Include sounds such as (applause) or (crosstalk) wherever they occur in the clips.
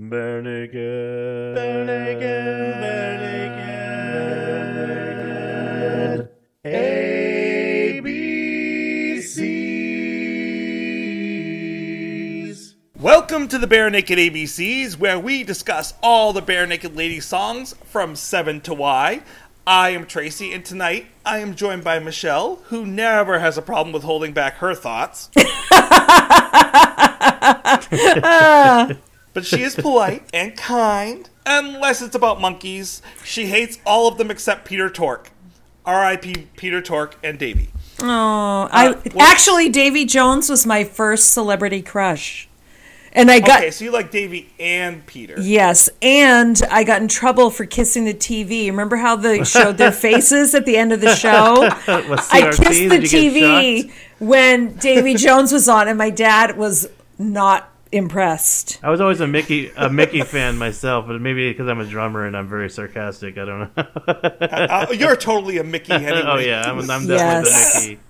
Bare naked. Bare naked. Bare naked. ABCs. Welcome to the Bare Naked ABCs, where we discuss all the Bare Naked Lady songs from 7 to Y. I am Tracy, and tonight I am joined by Michelle, who never has a problem with holding back her thoughts. (laughs) but she is polite and kind, unless it's about Monkees. She hates all of them except Peter Tork. R.I.P. Peter Tork and Davy. Oh, uh, I what- actually Davy Jones was my first celebrity crush, and I got Okay, so you like Davy and Peter. yes, and I got in trouble for kissing the TV. Remember how they showed their (laughs) faces at the end of the show? (laughs) I kissed the Did you get TV when Davy Jones was on, and my dad was not impressed. I was always a Mickey a Mickey fan myself, but maybe because I'm a drummer and I'm very sarcastic. I don't know. Uh, you're totally a Mickey anyway. (laughs) oh yeah, I'm, I'm definitely Yes. the Mickey.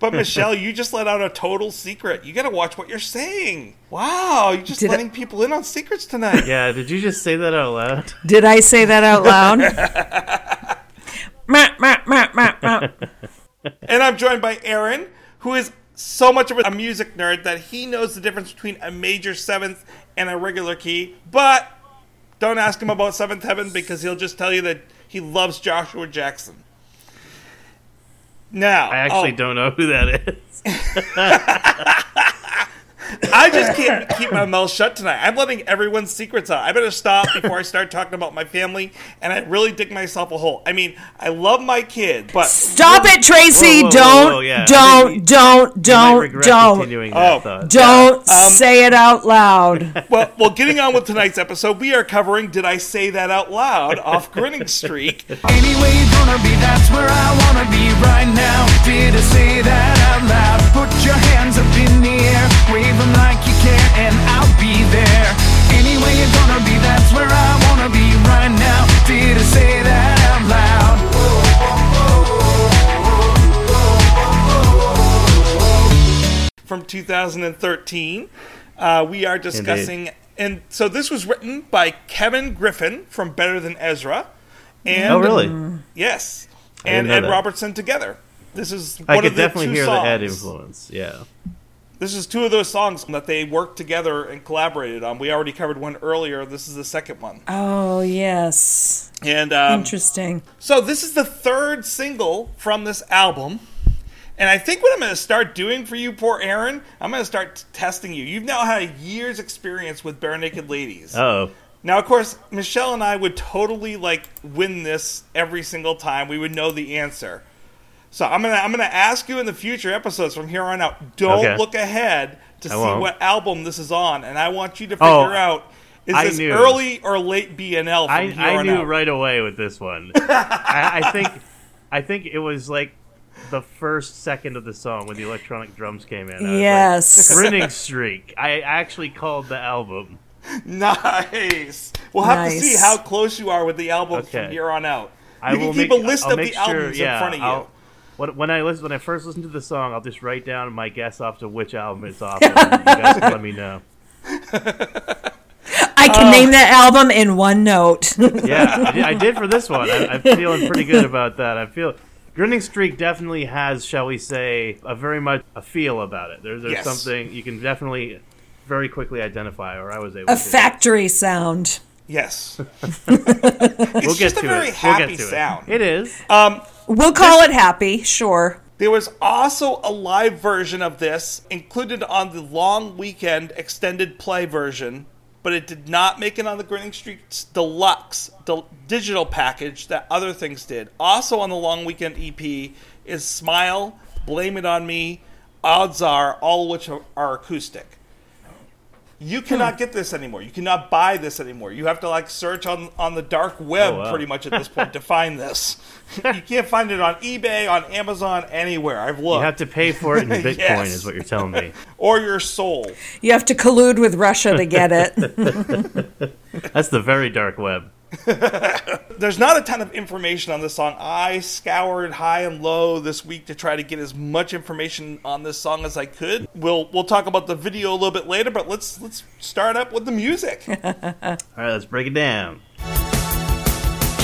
But Michelle, you just let out a total secret. You got to watch what you're saying. Wow, you're just Did I- letting people in on secrets tonight. Yeah, did you just say that out loud? Did I say that out loud? (laughs) And I'm joined by Aaron, who is so much of a music nerd that he knows the difference between a major seventh and a regular key. But don't ask him about seventh heaven because he'll just tell you that he loves Joshua Jackson. Now, I actually oh, don't know who that is. (laughs) (laughs) I just can't keep my mouth shut tonight. I'm letting everyone's secrets out. I better stop before I start talking about my family, and I really dig myself a hole. I mean, I love my kid, but Stop it, Tracy! Whoa, whoa, whoa, don't, whoa, yeah. Don't, think don't, I might don't, don't, continuing Oh, that thought. don't um, say it out loud. (laughs) Well, well, getting on with tonight's episode, we are covering "Did I Say That Out Loud?" off Grinning Streak. Anyway, you're gonna be, that's where I wanna be right now. Did I say that out loud? Put your hands up in the air, wave them like you care, and I'll be there. Anyway, you're gonna be, that's where I wanna be right now. Did I say that out loud? from 2013. Uh, we are discussing, and so this was written by Kevin Griffin from Better Than Ezra, and Oh really? yes, and Ed that. Robertson together. This is I one could of the definitely two hear songs. the Ed influence. Yeah. This is two of those songs that they worked together and collaborated on. We already covered one earlier. This is the second one, Oh, yes. and um, Interesting. So this is the third single from this album. And I think what I'm going to start doing for you, poor Aaron, I'm going to start t- testing you. You've now had a year's experience with Bare Naked Ladies. Oh. Now, of course, Michelle and I would totally like win this every single time. We would know the answer. So I'm gonna I'm gonna ask you in the future episodes from here on out. Don't Okay. look ahead to I see won't. what album this is on, and I want you to oh, figure Oh, out is I this knew. early or late BNL from I, here I on knew out. right away with this one. (laughs) I, I think I think it was like the first second of the song when the electronic drums came in. I was like, Yes. (laughs) Grinning Streak. I actually called the album. Nice. We'll have to see how close you are with the album from Okay. here on out. I you will can keep make, a list I'll of the sure, albums yeah, in front of you. I'll- when, when I listen, when I first listen to the song, I'll just write down my guess off to which album it's off. of, you guys can let me know. (laughs) I can oh. name that album in one note. Yeah, I did, I did for this one. I, I'm feeling pretty good about that. I feel Grinning Streak definitely has, shall we say, a very much a feel about it. There's, there's Yes. something you can definitely very quickly identify, or I was able A to. factory sound. Yes. (laughs) We'll it's get just to a very it. We'll happy get to sound. it. It is. Um, We'll call it happy, sure. there was also a live version of this included on the long weekend extended play version, but it did not make it on the Grinning Streak's deluxe del- digital package that other things did. Also on the long weekend EP is Smile, Blame It On Me, Odds Are, all of which are, are acoustic. You cannot hmm. get this anymore. You cannot buy this anymore. You have to like search on on the dark web Oh, wow. pretty much at this point to (laughs) find this. you can't find it on eBay, on Amazon, anywhere. I've looked. You have to pay for it in (laughs) Bitcoin, Yes. is what you're telling me. (laughs) or your soul. You have to collude with Russia to get it. That's the very dark web. (laughs) There's not a ton of information on this song. I scoured high and low this week to try to get as much information on this song as I could. We'll we'll talk about the video a little bit later, but let's let's start up with the music. (laughs) All right, let's break it down.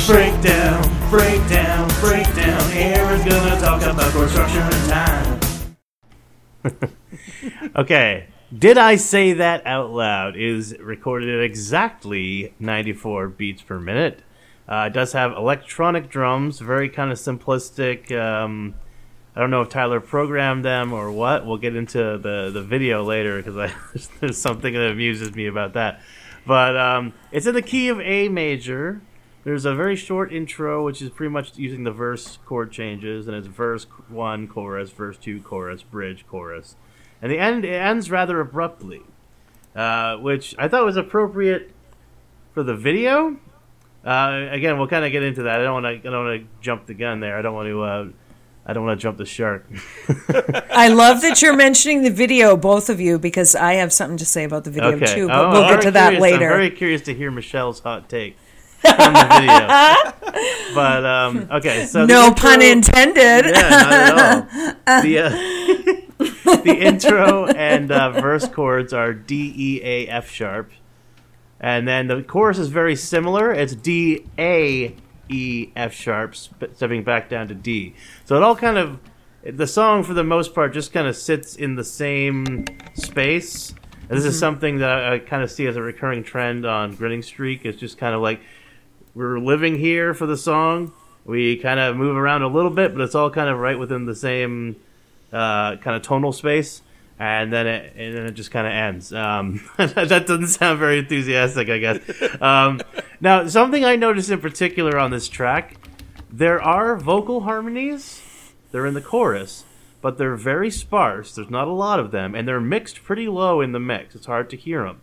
Breakdown, breakdown, breakdown. Aaron's gonna talk about chord structure and time. (laughs) okay, did I say that out loud? Is recorded at exactly 94 beats per minute. Uh, it does have electronic drums, very kind of simplistic. Um, I don't know if Tyler programmed them or what. We'll get into the, the video later because (laughs) there's something that amuses me about that. But um, it's in the key of A major. There's a very short intro, which is pretty much using the verse chord changes, and it's verse one, chorus, verse two, chorus, bridge, chorus, and the end it ends rather abruptly, uh, which I thought was appropriate for the video. Uh, again, we'll kind of get into that. I don't want to. I don't want to jump the gun there. I don't want to. Uh, I don't want to jump the shark. (laughs) I love that you're mentioning the video, both of you, because I have something to say about the video okay. too. But Oh, we'll get to that curious- later. I'm very curious to hear Michelle's hot take on the video. (laughs) but um, okay, so no intro- pun intended. Yeah, not at all. (laughs) The, uh, the intro and uh, verse chords are D, E, A, F sharp. And then the chorus is very similar. It's D, A, E, F sharp, stepping back down to D. So it all kind of, the song for the most part just kind of sits in the same space. And this is something that I, I kind of see as a recurring trend on Grinning Streak. It's just kind of like we're living here for the song. We kind of move around a little bit, but it's all kind of right within the same uh, kind of tonal space, and then it and then it just kind of ends. Um, (laughs) that doesn't sound very enthusiastic, I guess. Um, now, something I noticed in particular on this track, there are vocal harmonies. They're in the chorus, but they're very sparse. There's not a lot of them, and they're mixed pretty low in the mix. It's hard to hear them.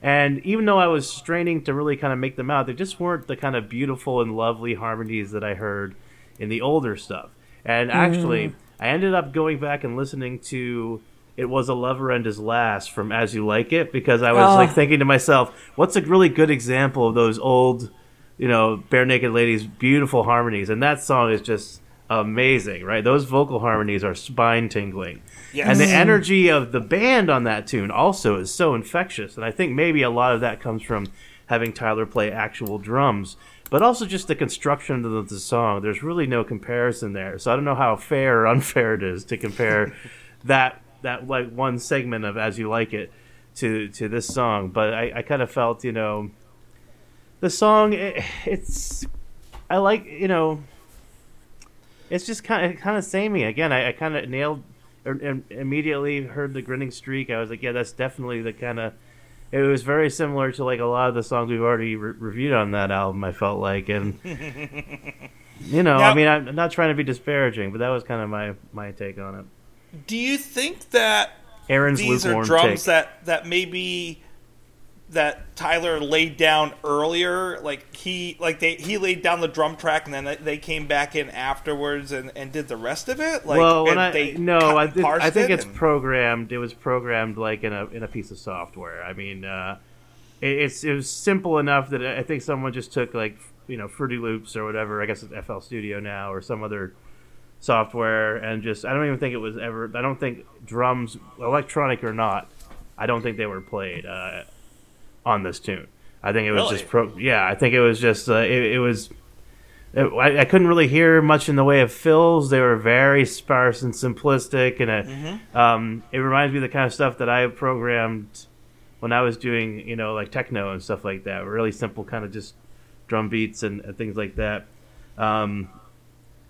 And even though I was straining to really kind of make them out, they just weren't the kind of beautiful and lovely harmonies that I heard in the older stuff. And actually, I ended up going back and listening to "It Was a Lover and His Lass" from "As You Like It" because I was Oh. like thinking to myself, "What's a really good example of those old, you know, bare naked ladies' beautiful harmonies?" And that song is just amazing, right? Those vocal harmonies are spine tingling. Yes. And the mm. energy of the band on that tune also is so infectious. And I think maybe a lot of that comes from having Tyler play actual drums, but also just the construction of the, the song. There's really no comparison there. So I don't know how fair or unfair it is to compare (laughs) that that like one segment of As You Like It to to this song. But I, I kind of felt, you know, the song it, it's I like, you know, it's just kind of kind of samey. Again, I, I kind of nailed or, im- immediately heard the grinning streak. I was like, yeah, that's definitely the kind of. It was very similar to like a lot of the songs we've already re- reviewed on that album. I felt like, and (laughs) you know, Now- I mean, I'm not trying to be disparaging, but that was kind of my my take on it. Do you think that Aaron's these are drums take. that that maybe that Tyler laid down earlier? Like he like they he laid down the drum track and then they- came back in afterwards and, and did the rest of it. Like well, and I they no, I, parsed I think it it's and- programmed. It was programmed like in a in a piece of software. I mean, uh, it, it's it was simple enough that I think someone just took like you know Fruity Loops or whatever. I guess it's FL Studio now or some other software and just I don't even think it was ever. I don't think drums, electronic or not, I don't think they were played uh, on this tune. I think it was Really? just pro. Yeah, I think it was just uh, it, it was. it- I, I couldn't really hear much in the way of fills. They were very sparse and simplistic, and it, Mm-hmm. um, it reminds me of the kind of stuff that I programmed when I was doing, you know, like techno and stuff like that. Really simple, kind of just drum beats and, and things like that. Um,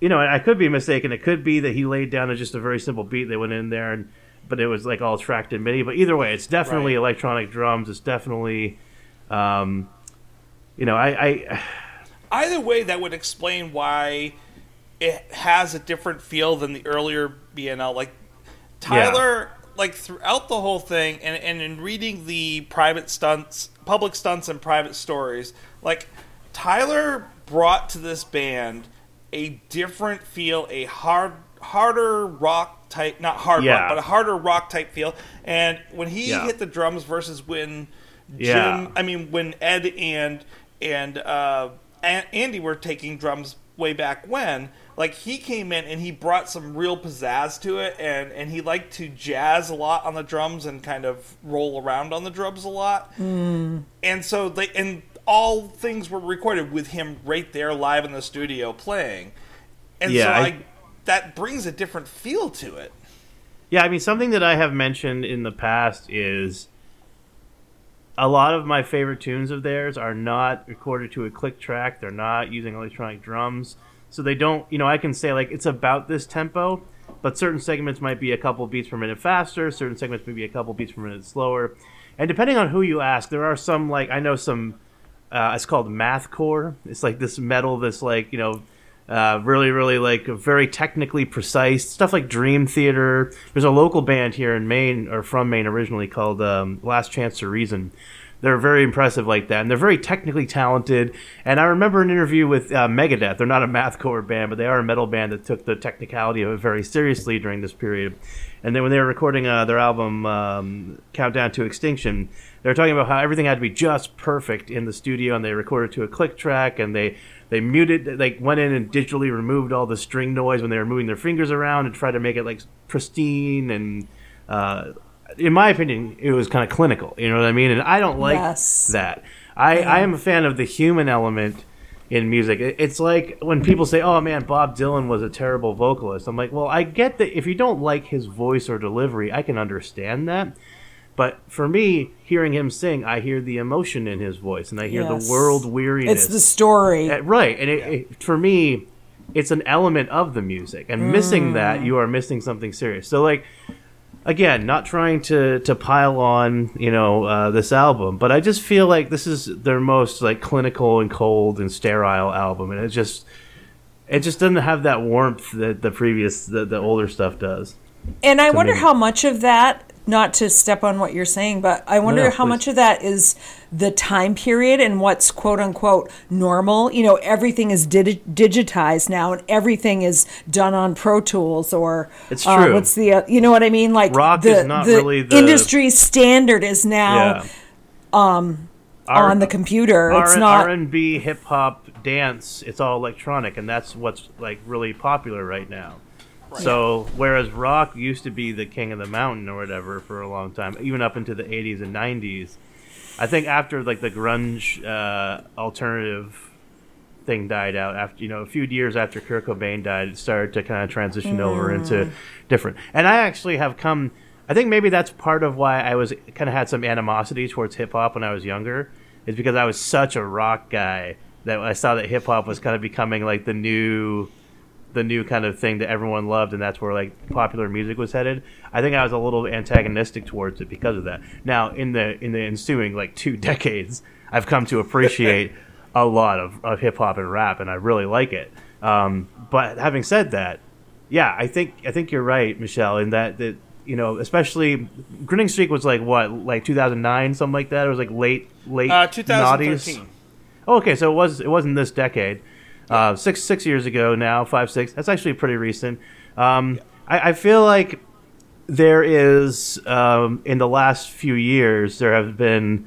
you know, I could be mistaken. It could be that he laid down just a very simple beat. They went in there, and but it was like all tracked in MIDI. But either way, it's definitely Right. electronic drums. It's definitely, um, you know, I, I Either way, that would explain why it has a different feel than the earlier BNL. Like Tyler, like throughout the whole thing, and, and in reading the private stunts, public stunts, and private stories, like Tyler brought to this band a different feel, a hard, harder rock type, not hard Yeah. rock, but a harder rock type feel. And when he Yeah. hit the drums versus when Jim, Yeah. I mean, when Ed and and uh, An- Andy were taking drums way back when. Like he came in and he brought some real pizzazz to it, and and he liked to jazz a lot on the drums and kind of roll around on the drums a lot. And so they and all things were recorded with him right there live in the studio playing. And Yeah, so I- I, that brings a different feel to it. Yeah, I mean, something that I have mentioned in the past is a lot of my favorite tunes of theirs are not recorded to a click track. They're not using electronic drums. So they don't, you know, I can say, like, it's about this tempo, but certain segments might be a couple beats per minute faster, certain segments may be a couple beats per minute slower. And depending on who you ask, there are some, like, I know some, uh, it's called mathcore. It's like this metal, this, like, you know, uh, really, really like very technically precise stuff like Dream Theater. There's a local band here in Maine or from Maine originally called um, Last Chance to Reason. They're very impressive like that, and they're very technically talented. And I remember an interview with uh, Megadeth. They're not a mathcore band, but they are a metal band that took the technicality of it very seriously during this period. And then when they were recording uh, their album um, Countdown to Extinction, they were talking about how everything had to be just perfect in the studio, and they recorded to a click track, and they they muted, like went in and digitally removed all the string noise when they were moving their fingers around and tried to make it like pristine and. Uh, in my opinion, it was kind of clinical. You know what I mean? And I don't like Yes. that. I, I am a fan of the human element in music. It's like when people say, "Oh man, Bob Dylan was a terrible vocalist." I'm like, "Well, I get that if you don't like his voice or delivery, I can understand that." But for me, hearing him sing, I hear the emotion in his voice, and I hear Yes. the world weariness. It's the story. Uh, right, and it, it, for me, it's an element of the music, and missing that, you are missing something serious. So, like, again, not trying to to pile on, you know, uh, this album, but I just feel like this is their most like clinical and cold and sterile album, and it just it just doesn't have that warmth that the previous the, the older stuff does. And I wonder me. how much of that, not to step on what you're saying, but I wonder no, how please. much of that is the time period and what's quote unquote normal. You know, everything is digi- digitized now and everything is done on Pro Tools or It's uh, true. what's the, uh, you know what I mean? Like Rock the, is not the really the- industry standard is now yeah. on the computer. it's R- not. R&B, hip hop, dance. It's all electronic, and that's what's like really popular right now. So whereas rock used to be the king of the mountain or whatever for a long time, even up into the 80s and 90s, I think after like the grunge uh, alternative thing died out after you know a few years after Kurt Cobain died, it started to kind of transition over into different. And I actually have come. I think maybe that's part of why I was kind of had some animosity towards hip hop when I was younger, is because I was such a rock guy that I saw that hip hop was kind of becoming like the new the new kind of thing that everyone loved and that's where like popular music was headed i think i was a little antagonistic towards it because of that now in the in the ensuing like two (laughs) decades i've come to appreciate a lot of, of hip-hop and rap and i really like it um, but having said that yeah i think i think you're right michelle in that that you know especially grinning streak was like what like 2009 something like that it was like late late Uh, noughties. 2013. Oh, okay, so it was it wasn't this decade. Uh, six six years ago now, five six. That's actually pretty recent. Um, I, I feel like there is um, in the last few years there have been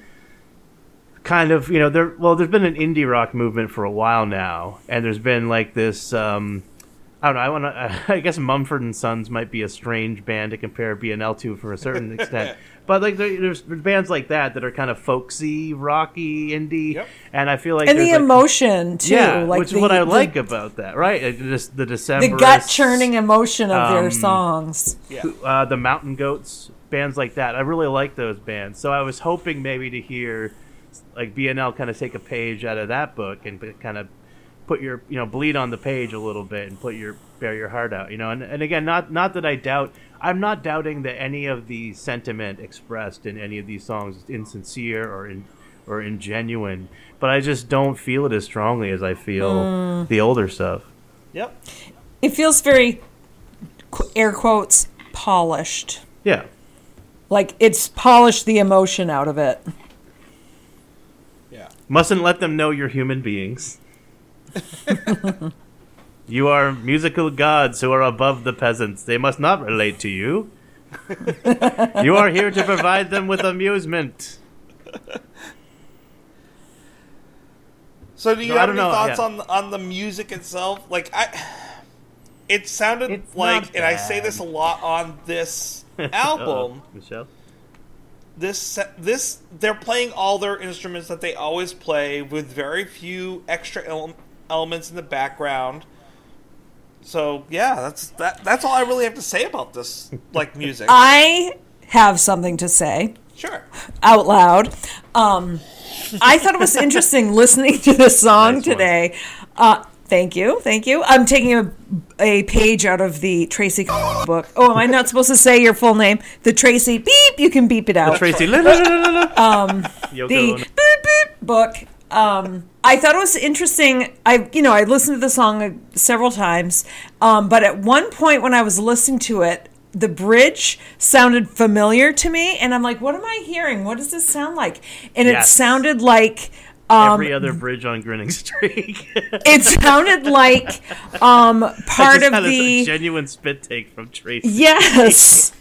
kind of you know there well there's been an indie rock movement for a while now, and there's been like this. Um, I don't know. I want to. (laughs) I guess Mumford and Sons might be a strange band to compare BNL to for a certain (laughs) extent, but like there, there's, there's bands like that that are kind of folksy, rocky, indie, Yep. and I feel like and the like, emotion too, yeah, like which the, is what I the- like about that, right? It just the December, the gut churning emotion of um, their songs. uh, the Mountain Goats, bands like that. I really like those bands. So I was hoping maybe to hear like BNL kind of take a page out of that book and kind of put your you know bleed on the page a little bit and put your bear your heart out. You know, and, and again, not not that I doubt. I'm not doubting that any of the sentiment expressed in any of these songs is insincere or in or ingenuine, but I just don't feel it as strongly as I feel hmm. the older stuff. Yep. It feels very air quotes polished. Yeah. Like it's polished the emotion out of it. Yeah. Mustn't let them know you're human beings. (laughs) you are musical gods who are above the peasants. They must not relate to you. (laughs) you are here to provide them with amusement. So do you No, have any know, thoughts yeah. on on the music itself? Like I, it sounded It's like, and I say this a lot on this (laughs) oh, album. Michelle. this this they're playing all their instruments that they always play with very few extra ele- elements in the background. So yeah, that's that. That's all I really have to say about this like music. (laughs) I have something to say sure. out loud. Um, I thought it was (laughs) interesting listening to the song Nice today. Uh, thank you, thank you. I'm taking a, a page out of the Tracy (laughs) book. Oh, am I not supposed to say your full name? The Tracy beep. You can beep it out. Tracy. la, la. um, the beep beep book. Um, I thought it was interesting. I, you know, I listened to the song uh, several times, um, but at one point when I was listening to it, the bridge sounded familiar to me, and I'm like, "What am I hearing? What does this sound like?" And it sounded like. Um, Every other bridge on Grinning Streak. (laughs) it sounded like um, part of had a the genuine spit take from Tracy. Yes.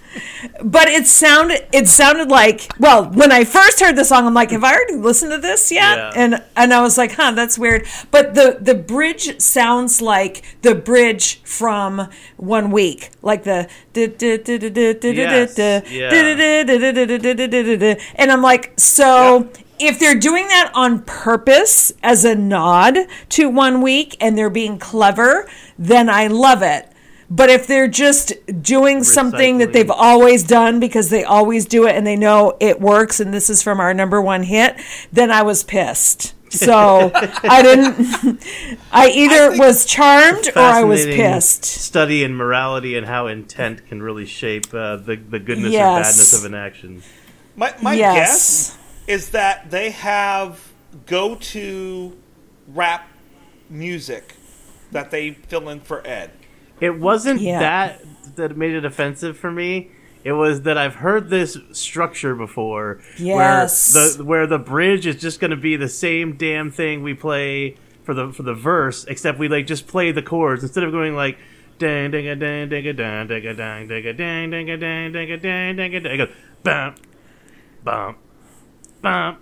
But it sounded it sounded like well when I first heard the song I'm like have I already listened to this yet Yeah. and and I was like huh that's weird but the the bridge sounds like the bridge from one week like the Yes, yeah. and I'm like so if they're doing that on purpose as a nod to one week and they're being clever then I love it but if they're just doing something that they've always done because they always do it and they know it works and this is from our number one hit, then I was pissed. So I (laughs) didn't. I either think- was charmed or I was pissed. Study in morality and how intent can really shape uh, the the goodness Yes. or badness of an action. My my Yes. guess is that they have go to rap music that they fill in for Ed. It wasn't Yeah. that that made it offensive for me. It was that I've heard this structure before, Yes. where the where the bridge is just going to be the same damn thing we play for the for the verse, except we like just play the chords instead of going like dang dang ding a dang dang ding a dang dang ding a dang dang a dang dang a dang dang a dang dang a dang. Bump bump bump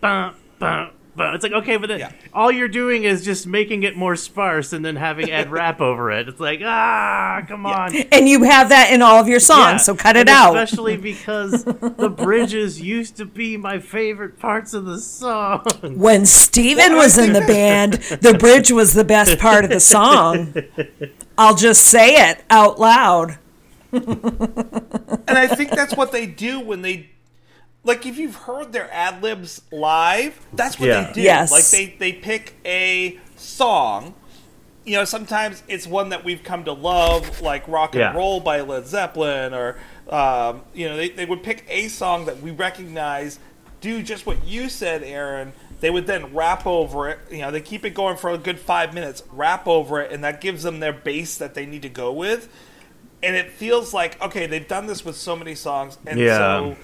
bump bump. But it's like okay, but then Yeah. all you're doing is just making it more sparse and then having Ed (laughs) rap over it. It's like ah, come on. And you have that in all of your songs, Yeah, so cut it and out. Especially because the bridges used to be my favorite parts of the song. When Steven Well, was in the band, the bridge was the best part of the song. I'll just say it out loud. And I think that's what they do when they like if you've heard their ad libs live, that's what Yeah. they do. Yes. Like they they pick a song. You know, sometimes it's one that we've come to love, like "Rock and Yeah. Roll" by Led Zeppelin, or um, you know, they, they would pick a song that we recognize, do just what you said, Aaron. They would then rap over it. You know, they keep it going for a good five minutes, rap over it, and that gives them their base that they need to go with. And it feels like okay, they've done this with so many songs, and Yeah. so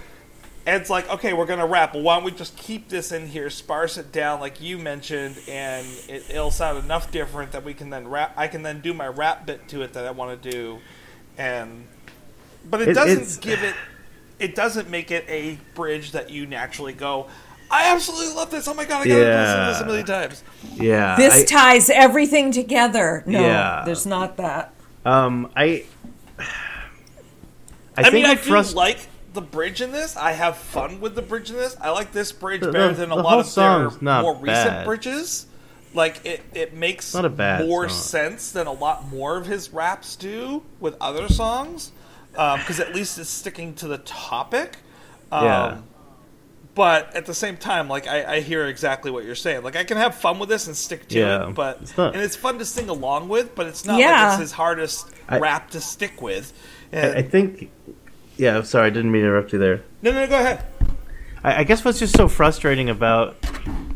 Ed's like, okay, we're gonna rap. Why don't we just keep this in here, sparse it down, like you mentioned, and it, it'll sound enough different that we can then rap. I can then do my rap bit to it that I want to do, and but it, It- doesn't give it. It doesn't make it a bridge that you naturally go. I absolutely love this. Oh my god, I gotta listen to this a million times. Yeah. This I- ties everything together. No, Yeah. there's not that. um, I. (sighs) I, I, think mean, I it do like the bridge in this. I have fun with the bridge in this. I like this bridge The- better the- than a the lot whole of their song's not more recent bridges. Like it, it makes Not a bad more song. sense than a lot more of his raps do with other songs, because at least it's sticking to the topic. Um, Yeah. But at the same time, like I, I hear exactly what you're saying. Like I can have fun with this and stick to Yeah. it, but It's not- and it's fun to sing along with. But it's not Yeah. like it's his hardest I- rap to stick with. I, And, I think. Yeah, I'm sorry, I didn't mean to interrupt you there. no, no, go ahead. I, I guess what's just so frustrating about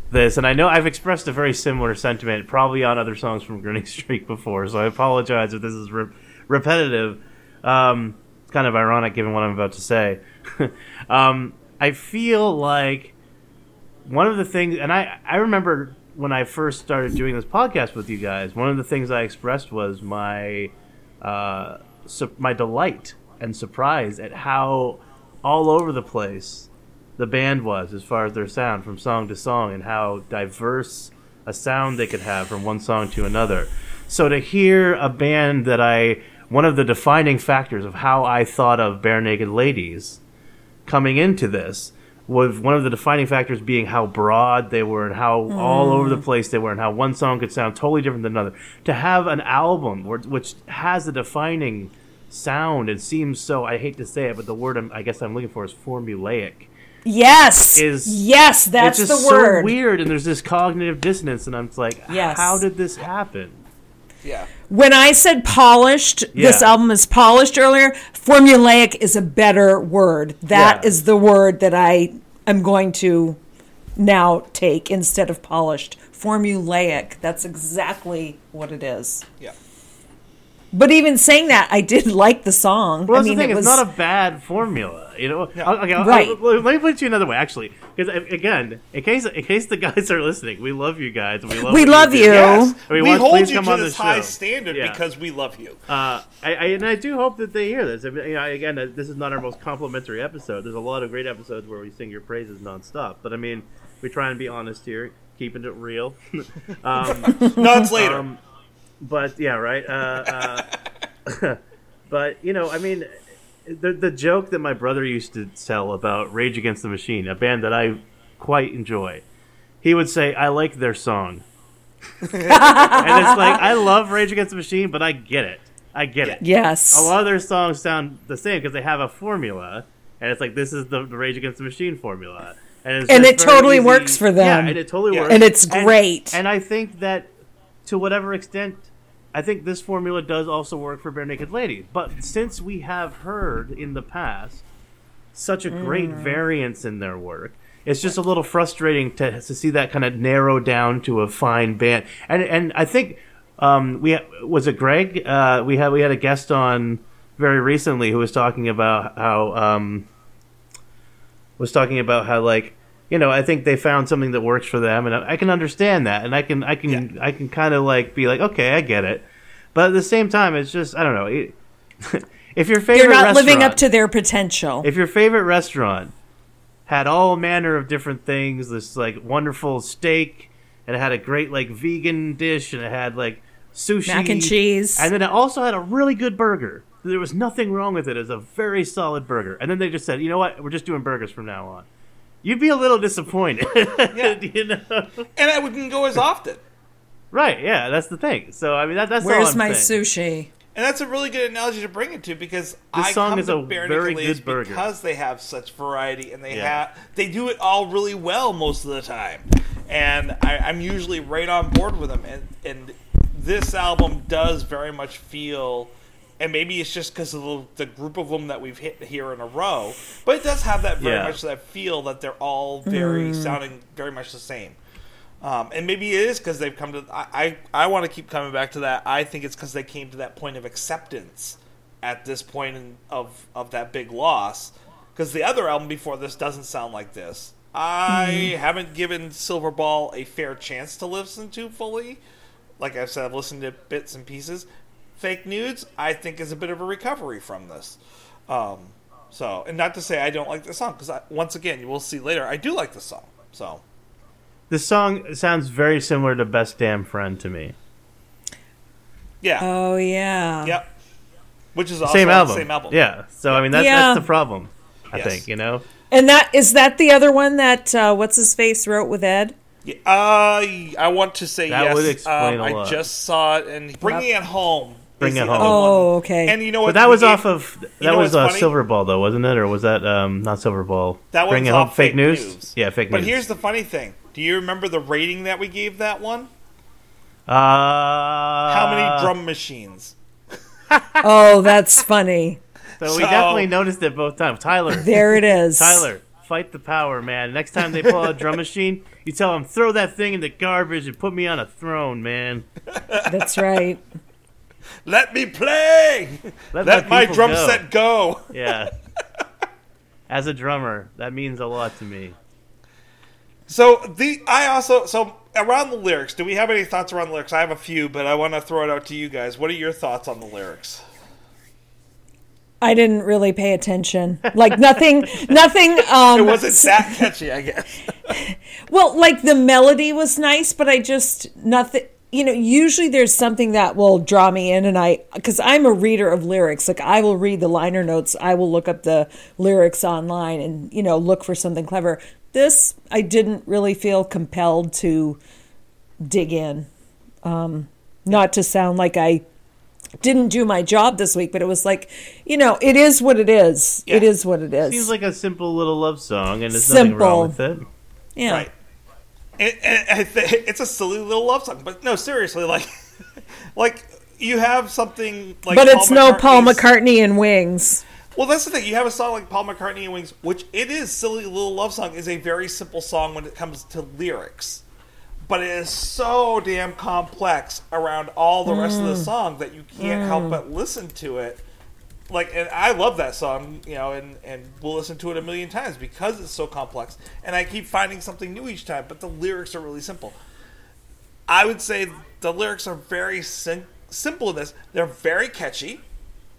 this, and I know I've expressed a very similar sentiment probably on other songs from Grinning Streak before, so I apologize if this is re- repetitive. Um, it's kind of ironic given what I'm about to say. (laughs) um, I feel like one of the things, and I, I remember when I first started doing this podcast with you guys, one of the things I expressed was my uh, su- my delight and surprise at how all over the place the band was as far as their sound from song to song and how diverse a sound they could have from one song to another. So to hear a band that I one of the defining factors of how I thought of Bare Naked Ladies coming into this was one of the defining factors being how broad they were and how all over the mm. place they were and how one song could sound totally different than another. To have an album which has a defining sound and seems so I hate to say it, but the word I'm, I guess I'm looking for is formulaic. Yes. Is- yes, that's it's the word. so weird, and there's this cognitive dissonance, and I'm like, Yes. how did this happen? Yeah. When I said polished, this album is polished earlier. Formulaic is a better word. That is Yeah. the word that I am going to now take instead of polished. Formulaic. That's exactly what it is. Yeah. But even saying that, I did (laughs) like the song. Well, I mean, the thing. it it's was not a bad formula, you know. Yeah. Okay, I'll- Right. I'll- let me put it to you another way, actually, because again, in case in case the guys are listening, we love you guys. We love We what love you. Yes. I mean, we once- hold you come to on the this high show. standard Yeah. because we love you. Uh, I, I and I do hope that they hear this. I mean, you know, again, uh, this is not our most complimentary episode. There's a lot of great episodes where we sing your praises nonstop, but I mean, we try and be honest here, keeping it real. (laughs) um, No, it's later. Um, but yeah, right. Uh, uh, (laughs) but you know, I mean, the the joke that my brother used to tell about Rage Against the Machine, a band that I quite enjoy, he would say, "I like their song," (laughs) and it's like I love Rage Against the Machine, but I get it. I get it. Yes. A lot of their songs sound the same because they have a formula, and it's like this is the, the Rage Against the Machine formula. And, And it totally easy- works for them. Yeah, and it totally Yeah. works. And it's great. And I think that to whatever extent, I think this formula does also work for Bare Naked Ladies. But since we have heard in the past such a great Mm. variance in their work, it's just a little frustrating to, to see that kind of narrow down to a fine band. And and I think um, we was it Greg? Uh, we had we had a guest on very recently who was talking about how um, was talking about how like you know I think they found something that works for them, and I, I can understand that, and I can I can I can kind of like be like okay I get it, but at the same time it's just I don't know. It, (laughs) if your favorite They're not living up to their potential. if your favorite restaurant had all manner of different things, this like wonderful steak, and it had a great like vegan dish, and it had like sushi, Mac and cheese. and then it also had a really good burger. There was nothing wrong with it. It was a very solid burger. And then they just said, you know what? We're just doing burgers from now on. You'd be a little disappointed, (laughs) you know? and I wouldn't go as often. Right? Yeah, that's the thing. So I mean, that, that's all Where's I'm my saying. sushi? And that's a really good analogy to bring it to because I song come is to a Bare very good burger. because they have such variety and they Yeah. have they do it all really well most of the time, and I, I'm usually right on board with them. And and this album does very much feel, and maybe it's just because of the, the group of them that we've hit here in a row, but it does have that very Yeah. much that feel that they're all very sounding very much the same. Um, and maybe it is because they've come to. I I, I want to keep coming back to that. I think it's because they came to that point of acceptance at this point in, of of that big loss. Because the other album before this doesn't sound like this. I haven't given Silver Ball a fair chance to listen to fully. Like I said, I've listened to bits and pieces. Fake Nudes, I think, is a bit of a recovery from this. Um, so, and not to say I don't like the song, because once again, you will see later, I do like the song. So, This song sounds very similar to Best Damn Friend to me. yeah. Oh yeah. Yep. Which is also Same album. Same album. Yeah. So I mean, that's, Yeah. that's the problem. I Yes. think you know. And that is that the other one that uh, what's his face wrote with Ed? Yeah, Uh, I want to say That yes. would explain um, a I lot. I just saw it, and bringing it home. Bring It Home. other Oh, one. okay. And you know what? But that was gave- off of that know was what's uh. Silver Ball though, wasn't it? Or was that um not Silver Ball? That Bring It Home. Fake Fake news? News. Yeah, fake But news. But here's the funny thing. Do you remember the rating that we gave that one? uh, How many drum machines? (laughs) oh, that's funny. So we definitely noticed it both times. Tyler, There it is. Tyler, fight the power, man. Next time they pull out a drum (laughs) machine, you tell them throw that thing in the garbage and put me on a throne, man. (laughs) That's right. Let me play. (laughs) Let, Let my people drum go. set go. (laughs) Yeah. As a drummer, that means a lot to me. So the I also so around the lyrics. Do we have any thoughts around the lyrics? I have a few, but I want to throw it out to you guys. What are your thoughts on the lyrics? I didn't really pay attention. Like nothing, (laughs) nothing. Um, It wasn't that catchy, I guess. Well, like the melody was nice, but I just nothing. You know, usually there's something that will draw me in, and I because I'm a reader of lyrics. Like I will read the liner notes. I will look up the lyrics online, and you know, look for something clever. This I didn't really feel compelled to dig in. Um, not to sound like I didn't do my job this week, but it was like, you know, it is what it is. It Yeah. is what it is. Seems like a simple little love song, and there's nothing wrong with it. yeah. Right. And, and I it's a silly little love song, but no, seriously, like, (laughs) like you have something like. but it's no Paul McCartney and Wings. Well, that's the thing. You have a song like Paul McCartney and Wings, which it is silly little love song, is a very simple song when it comes to lyrics, but it is so damn complex around all the rest of the mm. song that you can't help mm. but listen to it. Like, and I love that song, you know, and and we'll listen to it a million times because it's so complex, and I keep finding something new each time. But the lyrics are really simple. I would say the lyrics are very sim- simple in this. They're very catchy.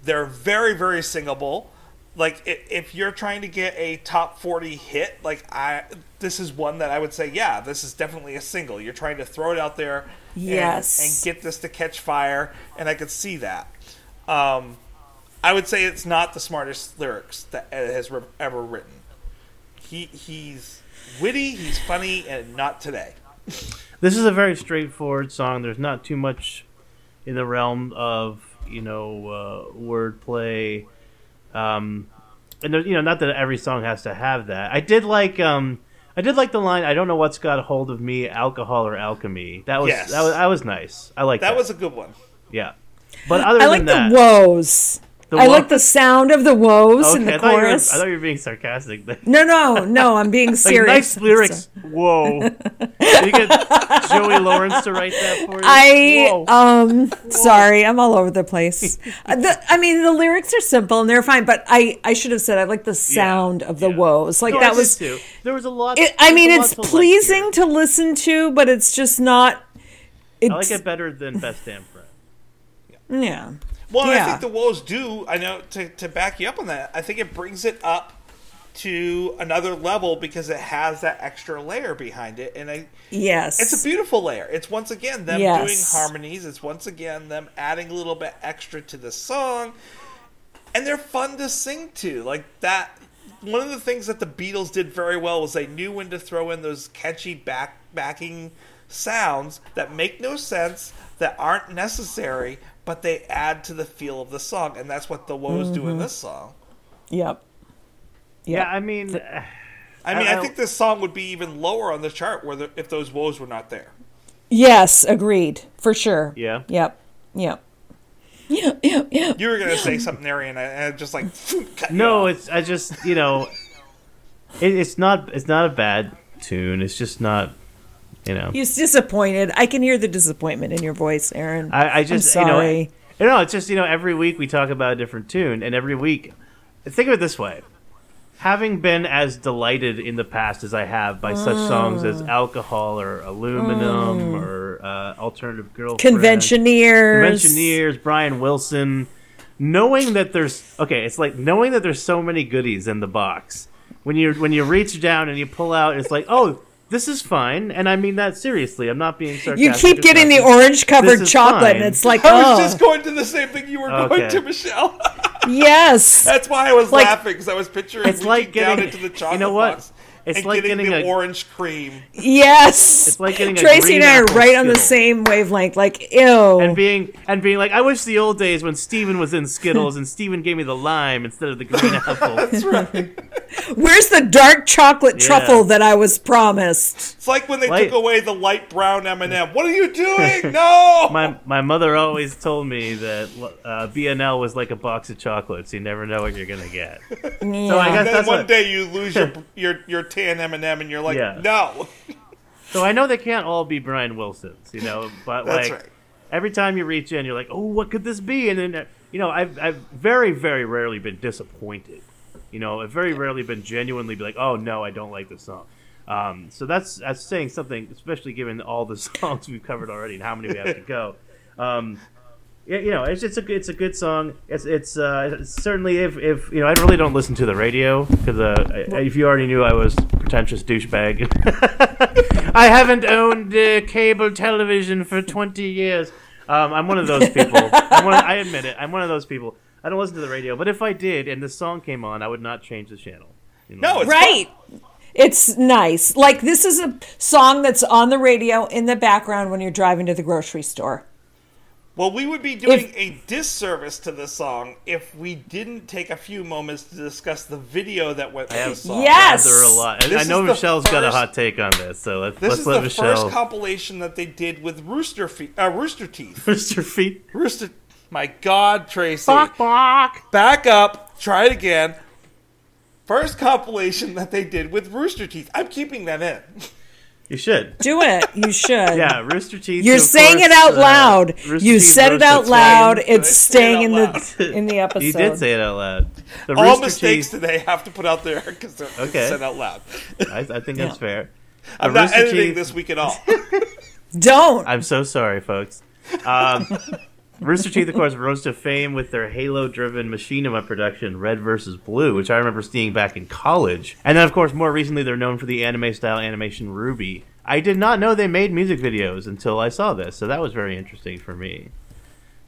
They're very, very singable. Like if you're trying to get a top 40 hit, like I, this is one that I would say, yeah, this is definitely a single. You're trying to throw it out there, and- Yes. and, get this to catch fire, and I could see that. Um, I would say it's not the smartest lyrics that Ed has re- ever written. He he's witty, he's funny, and not today. This is a very straightforward song. There's not too much in the realm of you know uh, wordplay, um, and there, you know not that every song has to have that. I did like um, I did like the line. I don't know what's got a hold of me, alcohol or alchemy. That was Yes. that was that was nice. I like that. That was a good one. yeah. But other I than like that, the woes. I like the sound of the woes in the I you were, I chorus. thought you were being sarcastic. there. No, no, no. I'm being (laughs) Like, serious. nice (laughs) lyrics. Whoa. (laughs) Did you get Joey Lawrence to write that for you? I Whoa. um sorry, I'm all over the place. Uh, the, I mean, the lyrics are simple and they're fine, but I I should have said I like the sound of the yeah. woes. Like No, that was. too. There was a lot. It, I mean, it's to pleasing here. to listen to, but it's just not. It's, I like it better than Best Damn Friend. Yeah. Well, and I think the woes do. I know to to back you up on that. I think it brings it up to another level because it has that extra layer behind it, and I, Yes. it's a beautiful layer. It's once again them Yes. doing harmonies. It's once again them adding a little bit extra to the song, and they're fun to sing to. Like that. One of the things that the Beatles did very well was they knew when to throw in those catchy back backing sounds that make no sense, that aren't necessary, but they add to the feel of the song, and that's what the Woes do Mm-hmm. in this song. Yep. Yeah, I mean, I mean, I- I, I- think this song would be even lower on the chart where the, if those Woes were not there. Yes, agreed for sure. Yeah. Yep. Yep. Yeah. Yeah. Yeah. You were gonna say something, Ari, and I, and I just like (laughs) no, it's I just you know, it, it's not it's not a bad tune. It's just not, you know. He's disappointed. I can hear the disappointment in your voice, Aaron. I, I just I'm you know, sorry. you know, it's just you know every week we talk about a different tune, and every week, think of it this way: having been as delighted in the past as I have by such songs as Mm. Alcohol or Aluminum or uh, Alternative Girlfriend, Conventioneers. Conventioneers, Brian Wilson, knowing that there's okay, it's like knowing that there's so many goodies in the box. When you when you reach down and you pull out, it's like, oh, this is fine, and I mean that seriously. I'm not being sarcastic. You keep getting the orange covered chocolate, fine. and it's like, I was oh, just going to the same thing you were going to, Michelle. (laughs) yes. That's why I was Like- laughing because I was picturing It's reaching like down getting- into the chocolate. you chocolate know what? box It's and like getting, getting the a- orange cream. Yes. It's like getting a Tracy green and I are apple right on the same wavelength. Like, ew. and being and being like, I wish the old days when Steven was in Skittles and Steven gave me the lime instead of the green (laughs) apple. That's right. Where's the dark chocolate Yeah. truffle that I was promised? It's like when they Light- took away the light brown M&M. What are you doing? No. (laughs) My my mother always told me that uh, BNL was like a box of chocolates. You never know what you're gonna get. (laughs) So I guess then that's one what, day you lose your your your tan M&M and you're like, Yeah. no. (laughs) So I know they can't all be Brian Wilsons, you know, but like right. every time you reach in, you're like, oh, what could this be? And then uh, you know, I've I've very very rarely been disappointed. You know, I've very rarely been genuinely be like, oh no, I don't like this song. Um, so that's that's saying something, especially given all the (laughs) songs we've covered already and how many we have to go. Um, you know, it's it's a good- it's a good song. It's it's, uh, it's certainly if if you know, I really don't listen to the radio because uh, I- if you already knew I was pretentious douchebag. (laughs) I haven't owned uh, cable television for twenty years. Um, I'm one of those people. I'm one of, I admit it. I'm one of those people. I don't listen to the radio, but if I did and the song came on, I would not change the channel. You know? No, it's Right. It's nice. Like this is a song that's on the radio in the background when you're driving to the grocery store. Well, we would be doing If- a disservice to the song if we didn't take a few moments to discuss the video that went with I the song. Yes! rather a lot. And I know the Michelle's got a hot take on this, so let's This let's is let the Michelle. first compilation that they did with Rooster Feet, uh, Rooster Teeth. Mr. Feet. Rooster, my God, Tracy, Bok. back up, try it again. First compilation that they did with Rooster Teeth. I'm keeping that in. (laughs) You should. Do it. You should. Yeah, Rooster Teeth. You're of saying it out uh, loud. Rooster you Teeth said it out loud. Did It's (laughs) say it staying in loud? the in the episode. (laughs) You did say it out loud. The All Rooster mistakes Teeth. today have to put out there because they're Okay. said out loud. I, I think that's fair. I'm The not editing Teeth- this week at all. (laughs) Don't. I'm so sorry, folks. Um, Rooster Teeth, of course, rose to fame with their Halo-driven machinima production, Red vs. Blue, which I remember seeing back in college. And then, of course, more recently, they're known for the anime-style animation RWBY. I did not know they made music videos until I saw this, so that was very interesting for me.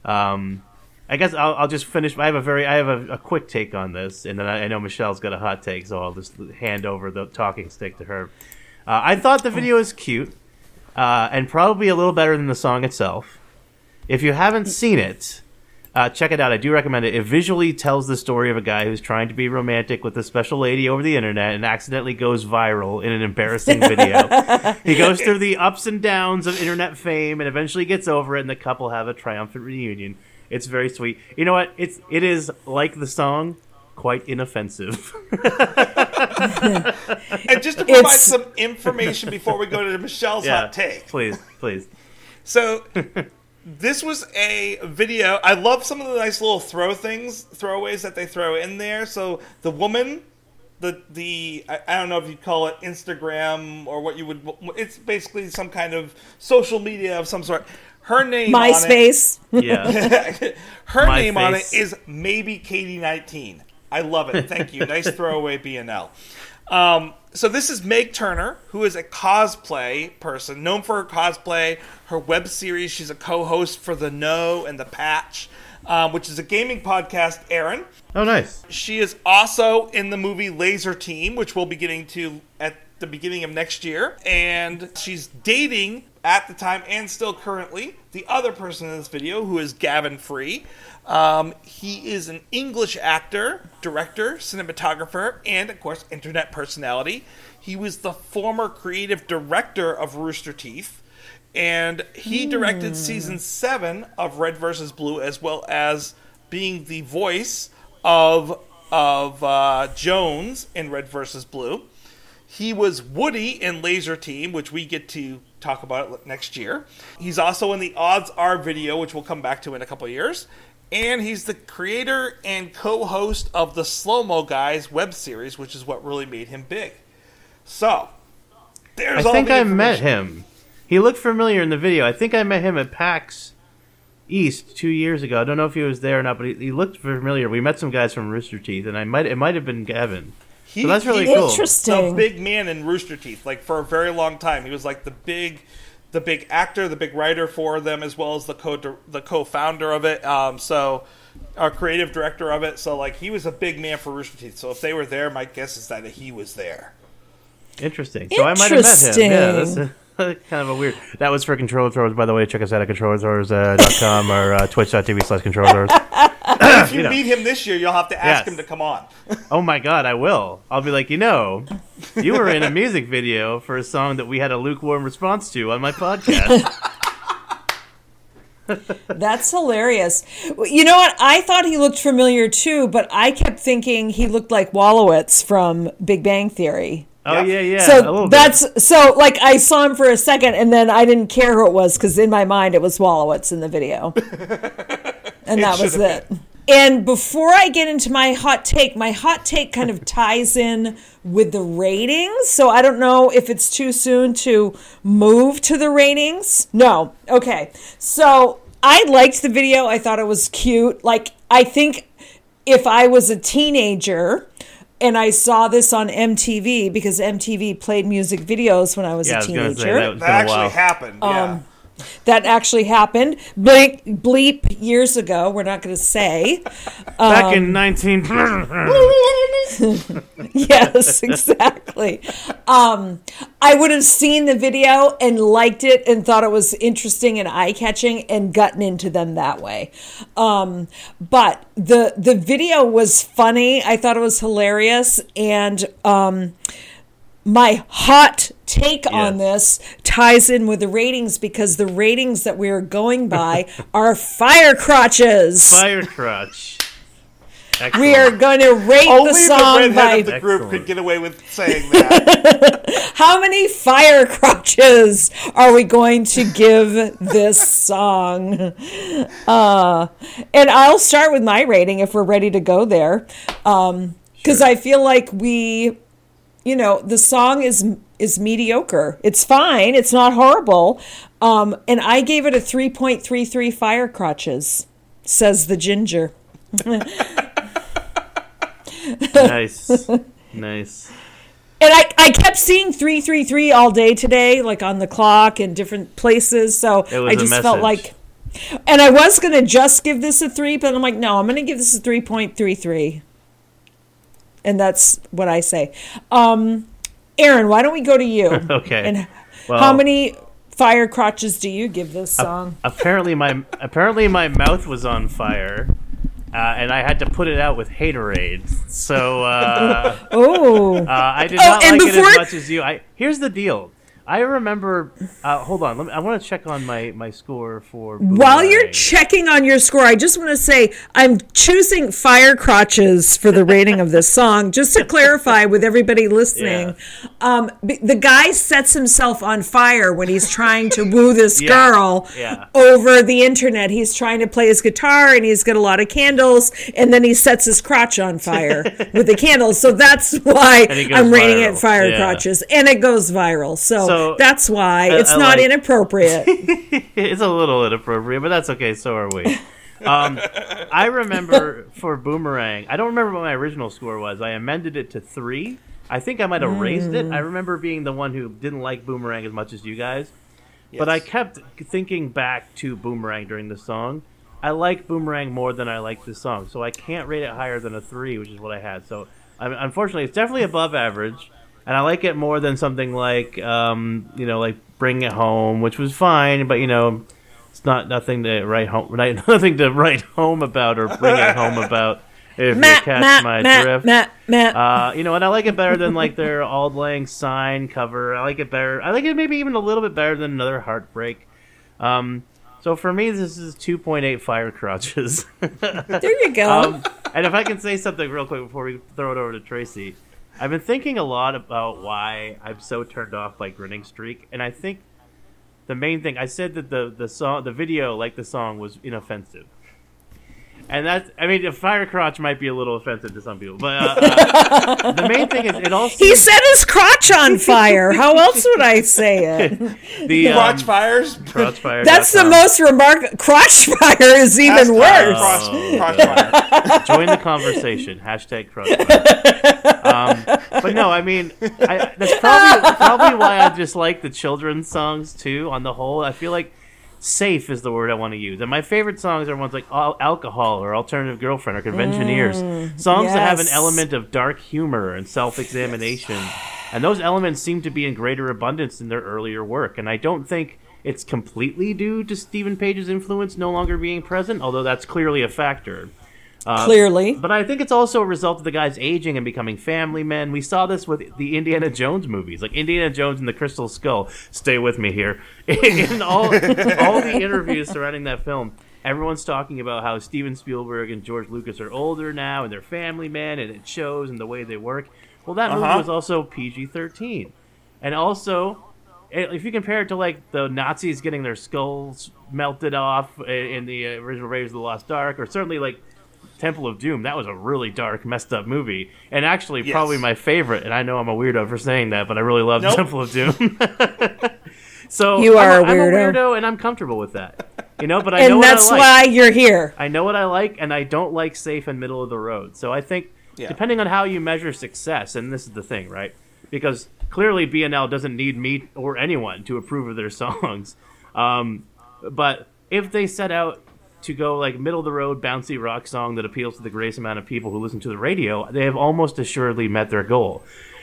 Um, I guess I'll, I'll just finish. I have a very, I have a, a quick take on this, and then I, I know Michelle's got a hot take, so I'll just hand over the talking stick to her. Uh, I thought the video was cute, uh, and probably a little better than the song itself. If you haven't seen it, uh, check it out. I do recommend it. It visually tells the story of a guy who's trying to be romantic with a special lady over the internet and accidentally goes viral in an embarrassing (laughs) video. he goes through the ups and downs of internet fame and eventually gets over it, and the couple have a triumphant reunion. It's very sweet. You know what? It's it is like the song, quite inoffensive. And just to provide It's- some information before we go to Michelle's yeah, hot take. please, please. So (laughs) this was a video. I love some of the nice little throw things, throwaways that they throw in there. So the woman, the the I, I don't know if you'd call it Instagram or what you would. It's basically some kind of social media of some sort. Her name on it, MySpace. Yeah. (laughs) Her My name on it is maybe Katie nineteen. I love it. Thank you. Nice throwaway BNL. Um, so this is Meg Turner, who is a cosplay person, known for her cosplay, her web series. She's a co-host for The Know and The Patch, um, which is a gaming podcast. Aaron, Oh, nice. she is also in the movie Lazer Team, which we'll be getting to at the beginning of next year. And she's dating at the time and still currently the other person in this video, who is Gavin Free. Um, he is an English actor, director, cinematographer, and of course, internet personality. He was the former creative director of Rooster Teeth and he directed season seven of Red versus Blue, as well as being the voice of of uh, Jones in Red versus Blue. He was Woody in Lazer Team, which we get to talk about next year. He's also in the Odds Are video, which we'll come back to in a couple of years. And he's the creator and co-host of the Slow Mo Guys web series, which is what really made him big. So, there's I all think the I met him. He looked familiar in the video. I think I met him at PAX East two years ago. I don't know if he was there or not, but he, he looked familiar. We met some guys from Rooster Teeth, and I might it might have been Gavin. He- So that's really he- cool. the big man in Rooster Teeth. Like for a very long time, he was like the big, the big actor, the big writer for them, as well as the co the co-founder of it. Um, so, our creative director of it. So like he was a big man for Rooster Teeth. So if they were there, my guess is that he was there. Interesting. So I might have met him. Yeah, that's Interesting. (laughs) kind of a weird. That was for Controller Throwers, by the way. Check us out at controllerthrowers.com or uh, twitch.tv slash controller throwers. (laughs) (coughs) If you, You know. meet him this year, you'll have to ask Yes. him to come on. (laughs) Oh my god, I will. I'll be like, you know, you were in a music video for a song that we had a lukewarm response to on my podcast. (laughs) That's hilarious. You know what? I thought he looked familiar too, but I kept thinking he looked like Wolowitz from Big Bang Theory. Oh yeah, yeah. a so little bit. that's so like I saw him for a second and then I didn't care who it was because in my mind it was Wolowitz in the video, (laughs) and that was it. have And before I get into my hot take, my hot take kind of (laughs) ties in with the ratings. So I don't know if it's too soon to move to the ratings. No. Okay. So I liked the video. I thought it was cute. Like I think if I was a teenager and I saw this on MTV because MTV played music videos when I was Yeah, I a was gonna teenager. say that was That actually while. happened. Yeah. Um, that actually happened. Blink, bleep years ago. We're not going to say. Back um, in 19. (laughs) (laughs) yes, exactly. Um, I would have seen the video and liked it and thought it was interesting and eye catching and gotten into them that way. Um, but the the video was funny. I thought it was hilarious and. Um, my hot take on this ties in with the ratings because the ratings that we're going by (laughs) are fire crotches. Fire crotch. (laughs) We are going to rate Only the the, song redhead by of the group Excellent. could get away with saying that. (laughs) how many fire crotches are we going to give this song? Uh, and I'll start with my rating if we're ready to go there. Um, because I feel like we, you know, the song is is mediocre. It's fine. It's not horrible. Um, and I gave it a three point three three fire crotches. Says the ginger. nice. Nice. And I, I kept seeing 333 all day today, like on the clock in different places. So I just felt like. And I was going to just give this a three, but I'm like, no, I'm going to give this a 3.33. And that's what I say. Um, Aaron, why don't we go to you? (laughs) Okay. And Well- how many fire crotches do you give this song? apparently my apparently my mouth was on fire, uh, and I had to put it out with haterade. So uh, (laughs) oh. uh, I did Oh, not like it as much as you. I here's the deal. I remember. Uh, hold on. Let me, I want to check on my my score for. While you're checking on your score, I just want to say I'm choosing fire crotches for the rating of this song, just to clarify with everybody listening. Um, the guy sets himself on fire when he's trying to woo this (laughs) Yeah, girl yeah. over the internet. He's trying to play his guitar and he's got a lot of candles, and then he sets his crotch on fire with the candles. So that's why (laughs) And it goes I'm rating it fire yeah. crotches, and it goes viral. So, So, that's why I- it's I not like- inappropriate. (laughs) it's a little inappropriate, but that's okay. So are we. Um, I remember for Boomerang, I don't remember what my original score was. I amended it to three. I think I might have raised it. I remember being the one who didn't like Boomerang as much as you guys. But I kept thinking back to Boomerang during the song. I like Boomerang more than I like this song, so I can't rate it higher than a three, which is what I had. So, I mean, unfortunately, it's definitely above average, and I like it more than something like, um, you know, like Bring It Home, which was fine, but you know, it's not nothing to write home, (laughs) nothing to write home about or bring it home (laughs) about. If you Matt, catch Matt, my Matt, drift. Matt, Matt. Uh, you know, and I like it better than like their Auld Lang Syne cover. I like it better. I like it maybe even a little bit better than another Heartbreak. Um, so for me, this is 2.8 fire crotches. (laughs) there you go. um, and if I can say something real quick before we throw it over to Tracy, I've been thinking a lot about why I'm so turned off by Grinning Streak, and I think the main thing I said that the the song, the video, like the song, was inoffensive. And that's, I mean, a fire crotch might be a little offensive to some people, but uh, uh, (laughs) the main thing is it also. He set his crotch on fire. How else would I say it? (laughs) the um, Crotch fires. crotch fire. That's the most remarkable. Crotch (laughs) fire is even Hashtag worse. Oh. Crotch, crotch fire. Join the conversation. Hashtag crotch fire. Um, but no, I mean, I, that's probably probably why I just like the children's songs too. On the whole, I feel like safe is the word I want to use. And my favorite songs are ones like Al- Alcohol or Alternative Girlfriend or Conventioneers. Mm, songs that have an element of dark humor and self-examination. And those elements seem to be in greater abundance in their earlier work. And I don't think it's completely due to Steven Page's influence no longer being present, although that's clearly a factor. Uh, Clearly. But I think it's also a result of the guys aging and becoming family men. We saw this with the Indiana Jones movies, like Indiana Jones and the Crystal Skull. Stay with me here. (laughs) In all, all the interviews surrounding that film, everyone's talking about how Steven Spielberg and George Lucas are older now and they're family men, and it shows in the way they work. Well, that movie Uh-huh. was also PG 13. And also, if you compare it to like the Nazis getting their skulls melted off in the original Raiders of the Lost Ark, or certainly like Temple of Doom, that was a really dark, messed up movie, and actually Yes. probably my favorite. And I know I'm a weirdo for saying that, but I really love Nope. Temple of Doom. (laughs) so You are I'm a I'm weirdo. weirdo, and I'm comfortable with that. You know, but I know and what that's I like. why you're here. I know what I like, and I don't like safe and middle of the road. So I think, Yeah. depending on how you measure success, and this is the thing, right? Because clearly BNL doesn't need me or anyone to approve of their (laughs) songs. Um, but if they set out to go like middle of the road bouncy rock song that appeals to the greatest amount of people who listen to the radio, they have almost assuredly met their goal.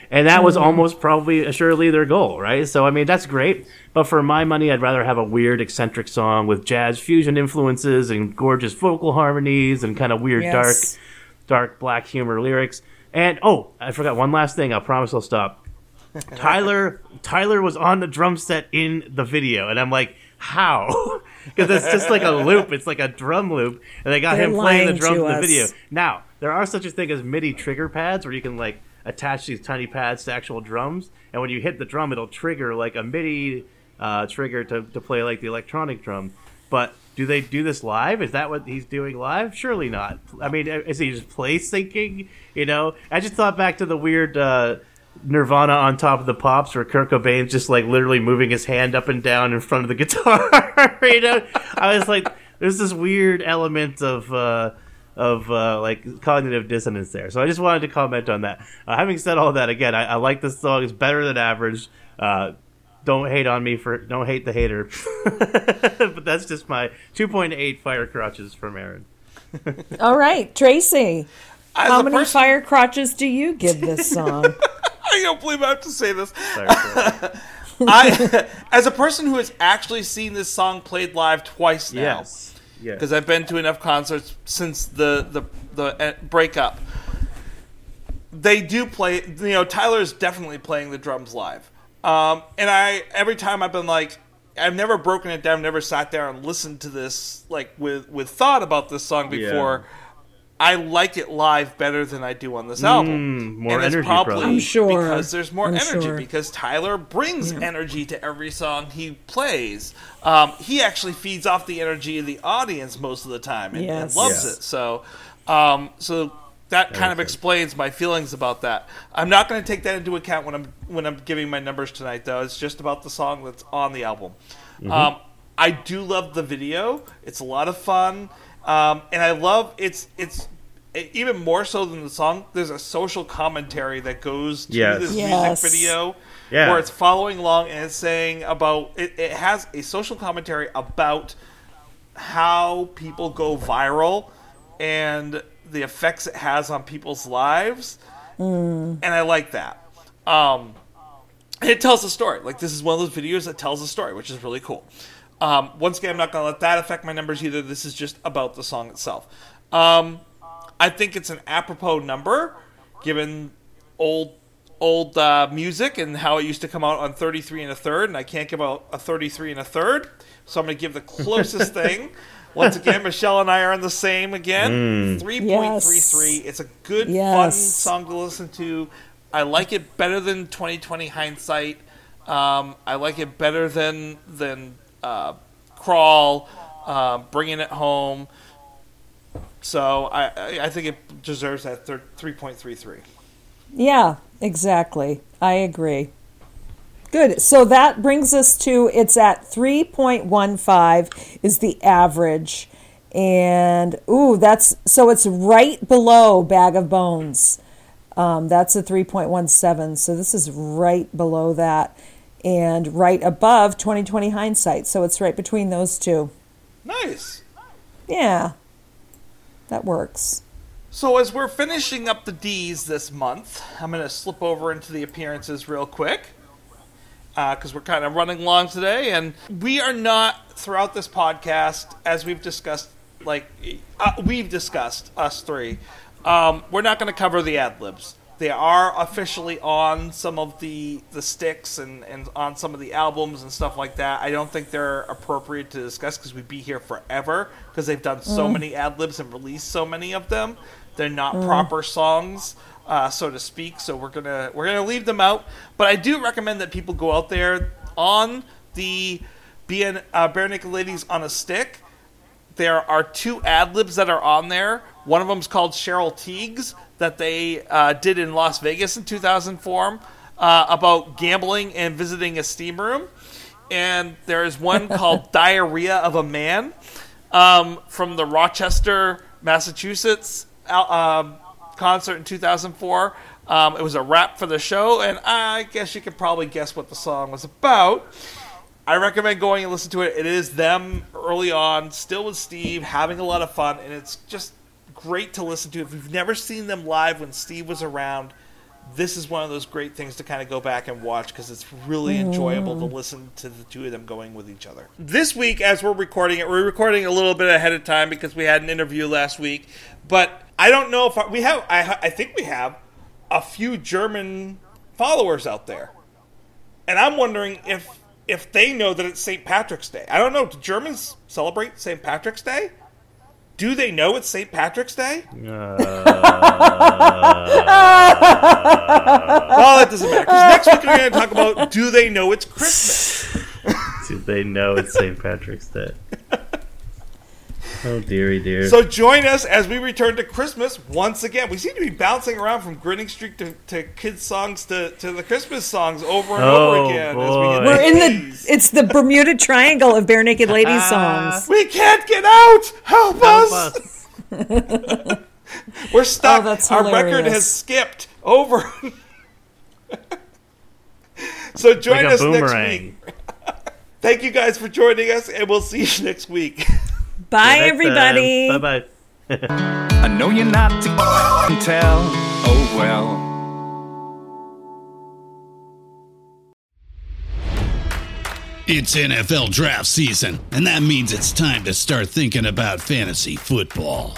And that was mm-hmm. almost probably assuredly their goal, right? So I mean that's great, but for my money, I'd rather have a weird eccentric song with jazz fusion influences and gorgeous vocal harmonies and kind of weird Yes. dark dark black humor lyrics. And oh, I forgot one last thing. I promise I'll stop. (laughs) Tyler Tyler was on the drum set in the video, and I'm like, how? (laughs) Because it's just like a loop. It's like a drum loop, and they got They're him playing the drums in the us. video. Now there are such a thing as MIDI trigger pads where you can like attach these tiny pads to actual drums, and when you hit the drum, it'll trigger like a MIDI uh, trigger to, to play like the electronic drum. But do they do this live? Is that what he's doing live? Surely not. I mean, is he just play syncing? You know, I just thought back to the weird uh, Nirvana on top of the pops, where Kurt Cobain's just like literally moving his hand up and down in front of the (laughs) guitar. you know, I was like, there's this weird element of. Uh, of uh, like cognitive dissonance there, so I just wanted to comment on that. Uh, having said all that, again, I, I like this song; it's better than average. Uh, don't hate on me for don't hate the hater, (laughs) but that's just my 2.8 fire crotches from Aaron. All right, Tracy. As How many person- fire crotches do you give this song? (laughs) (laughs) I don't believe I have to say this. (laughs) I, as a person who has actually seen this song played live twice now, yes, yes. because I've been to enough concerts since the the the uh, breakup. They do play. You know, Tyler is definitely playing the drums live. Um, and I every time I've been like, I've never broken it down. Never sat there and listened to this like with with thought about this song before. I like it live better than I do on this album. more and it's energy, probably probably. I'm sure. because there's more I'm energy sure. because Tyler brings energy to every song he plays. Um, he actually feeds off the energy of the audience most of the time and, and loves Yes. it. So, um, so that kind of Okay. explains my feelings about that. I'm not going to take that into account when I'm when I'm giving my numbers tonight, though. It's just about the song that's on the album. Mm-hmm. Um, I do love the video. It's a lot of fun, um, and I love it's it's e, even more so than the song. There's a social commentary that goes to Yes. this Yes. music video, Yeah. where it's following along and it's saying about it, it has a social commentary about how people go viral and the effects it has on people's lives. And I like that. Um, it tells a story. Like, this is one of those videos that tells a story, which is really cool. Um, once again, I'm not going to let that affect my numbers either. This is just about the song itself. Um, I think it's an apropos number, given old old uh, music and how it used to come out on 33 and a third, and I can't give out a 33 and a third, so I'm going to give the closest (laughs) thing. Once again, Michelle and I are on the same again. 3.33. It's a good, fun song to listen to. I like it better than 2020 hindsight. Um, I like it better than than uh, crawl, uh, bringing it home. So I, I think it deserves that 3.33. Yeah, exactly. I agree. Good. So that brings us to it's at 3.15 is the average. And ooh, that's so it's right below Bag of Bones. Um, that's a 3.17. So this is right below that and right above 2020 hindsight. So it's right between those two. Nice. Yeah. That works. So as we're finishing up the D's this month, I'm going to slip over into the appearances real quick because we're kind of running long today, and we are not throughout this podcast, as we've discussed, like uh, we've discussed us three. Um, we're not going to cover the ad libs. They are officially on some of the the sticks and, and on some of the albums and stuff like that. I don't think they're appropriate to discuss because we'd be here forever because they've done so many ad libs and released so many of them. They're not proper songs, uh, so to speak. So we're gonna we're gonna leave them out. But I do recommend that people go out there on the BN, uh, Barenaked Ladies on a Stick. There are two ad libs that are on there. One of them's called Cheryl Tiggs that they uh, did in Las Vegas in 2004 uh, about gambling and visiting a steam room. and there is one (laughs) called Diarrhea of a Man um, from the Rochester, Massachusetts al- um, concert in 2004. Um, it was a rap for the show, and I guess you could probably guess what the song was about. I recommend going and listen to it. It is them early on, still with Steve, having a lot of fun, and it's just great to listen to. If you've never seen them live when Steve was around, this is one of those great things to kind of go back and watch because it's really mm. enjoyable to listen to the two of them going with each other. This week, as we're recording it, we're recording a little bit ahead of time because we had an interview last week. But I don't know if I, we have. I, I think we have a few German followers out there, and I'm wondering if if they know that it's St. Patrick's Day. I don't know. Do Germans celebrate St. Patrick's Day? Do they know it's St. Patrick's Day? (laughs) Uh, well, that doesn't matter. Because next week we're going to talk about do they know it's Christmas? Do they know it's St. Patrick's Day? (laughs) Oh, dearie dear. So join us as we return to Christmas once again. We seem to be bouncing around from Grinning Streak to, to kids songs to, to the Christmas songs over and Oh, over again. As we We're in the it's the Bermuda Triangle of Barenaked Ladies ah. songs. We can't get out. Help, Help us. us. (laughs) We're stuck. Oh, that's Our record has skipped over. (laughs) so join Like a us next week. (laughs) Thank you guys for joining us, and we'll see you next week. Bye everybody. Bye bye. (laughs) I know you're not to (laughs) tell. Oh well. It's NFL draft season, and that means it's time to start thinking about fantasy football.